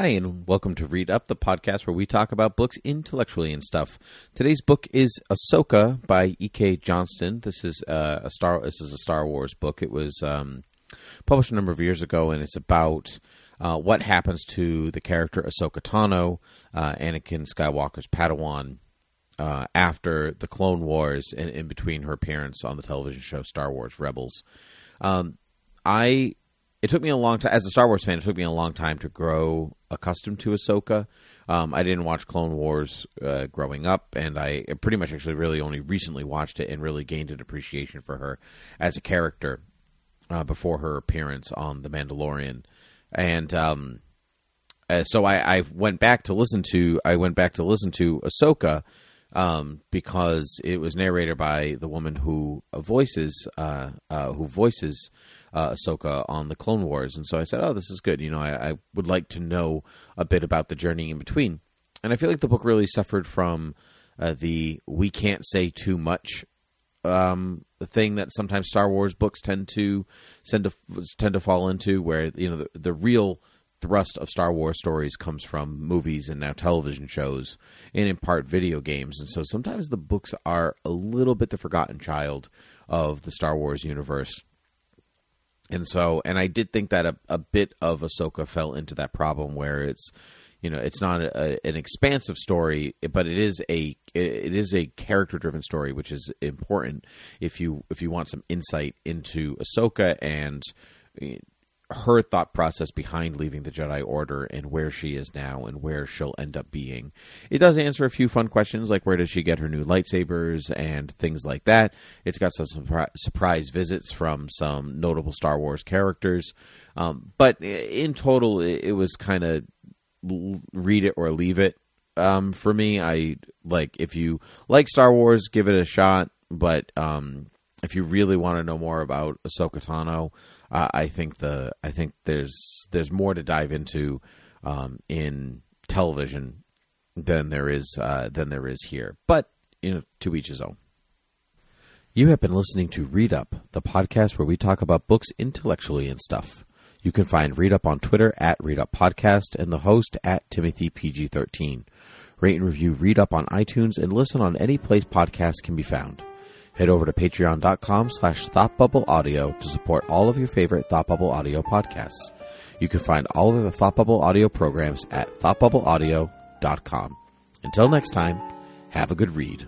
Hi, and welcome to Read Up, the podcast where we talk about books intellectually and stuff. Today's book is Ahsoka by E.K. Johnston. This is uh, a Star. This is a Star Wars book. It was um, published a number of years ago, and it's about uh, what happens to the character Ahsoka Tano, uh, Anakin Skywalker's Padawan, uh, after the Clone Wars and in between her appearance on the television show Star Wars Rebels. Um, I it took me a long time as a Star Wars fan. It took me a long time to grow accustomed to Ahsoka. Um, I didn't watch Clone Wars uh, growing up, and I pretty much actually really only recently watched it and really gained an appreciation for her as a character uh, before her appearance on The Mandalorian. And um, uh, so I, I, went back to listen to I went back to listen to Ahsoka um, because it was narrated by the woman who voices uh, uh, who voices uh, Ahsoka on the Clone Wars, and so I said, "Oh, this is good." You know, I, I, would like to know a bit about the journey in between, and I feel like the book really suffered from uh, the "we can't say too much" um, thing that sometimes Star Wars books tend to tend to tend to fall into, where you know the, the real thrust of Star Wars stories comes from movies and now television shows, and in part video games. And so sometimes the books are a little bit the forgotten child of the Star Wars universe. And so, and I did think that a, a bit of Ahsoka fell into that problem where it's, you know, it's not a, an expansive story, but it is a it is a character driven story, which is important if you if you want some insight into Ahsoka and her thought process behind leaving the Jedi Order and where she is now and where she'll end up being. It does answer a few fun questions like where does she get her new lightsabers and things like that. It's got some surpri- surprise visits from some notable Star Wars characters. Um, but in total, it, it was kind of read it or leave it. Um, for me, I like if you like Star Wars, give it a shot. But um, if you really want to know more about Ahsoka Tano, uh, I think the I think there's there's more to dive into um, in television than there is uh, than there is here. But you know, to each his own. You have been listening to Read Up, the podcast where we talk about books intellectually and stuff. You can find Read Up on Twitter at Read Up Podcast and the host at Timothy PG13. Rate and review Read Up on iTunes and listen on any place podcasts can be found. Head over to patreon.com slash thoughtbubbleaudio to support all of your favorite Thought Bubble Audio podcasts. You can find all of the Thought Bubble Audio programs at thoughtbubbleaudio.com. Until next time, have a good read.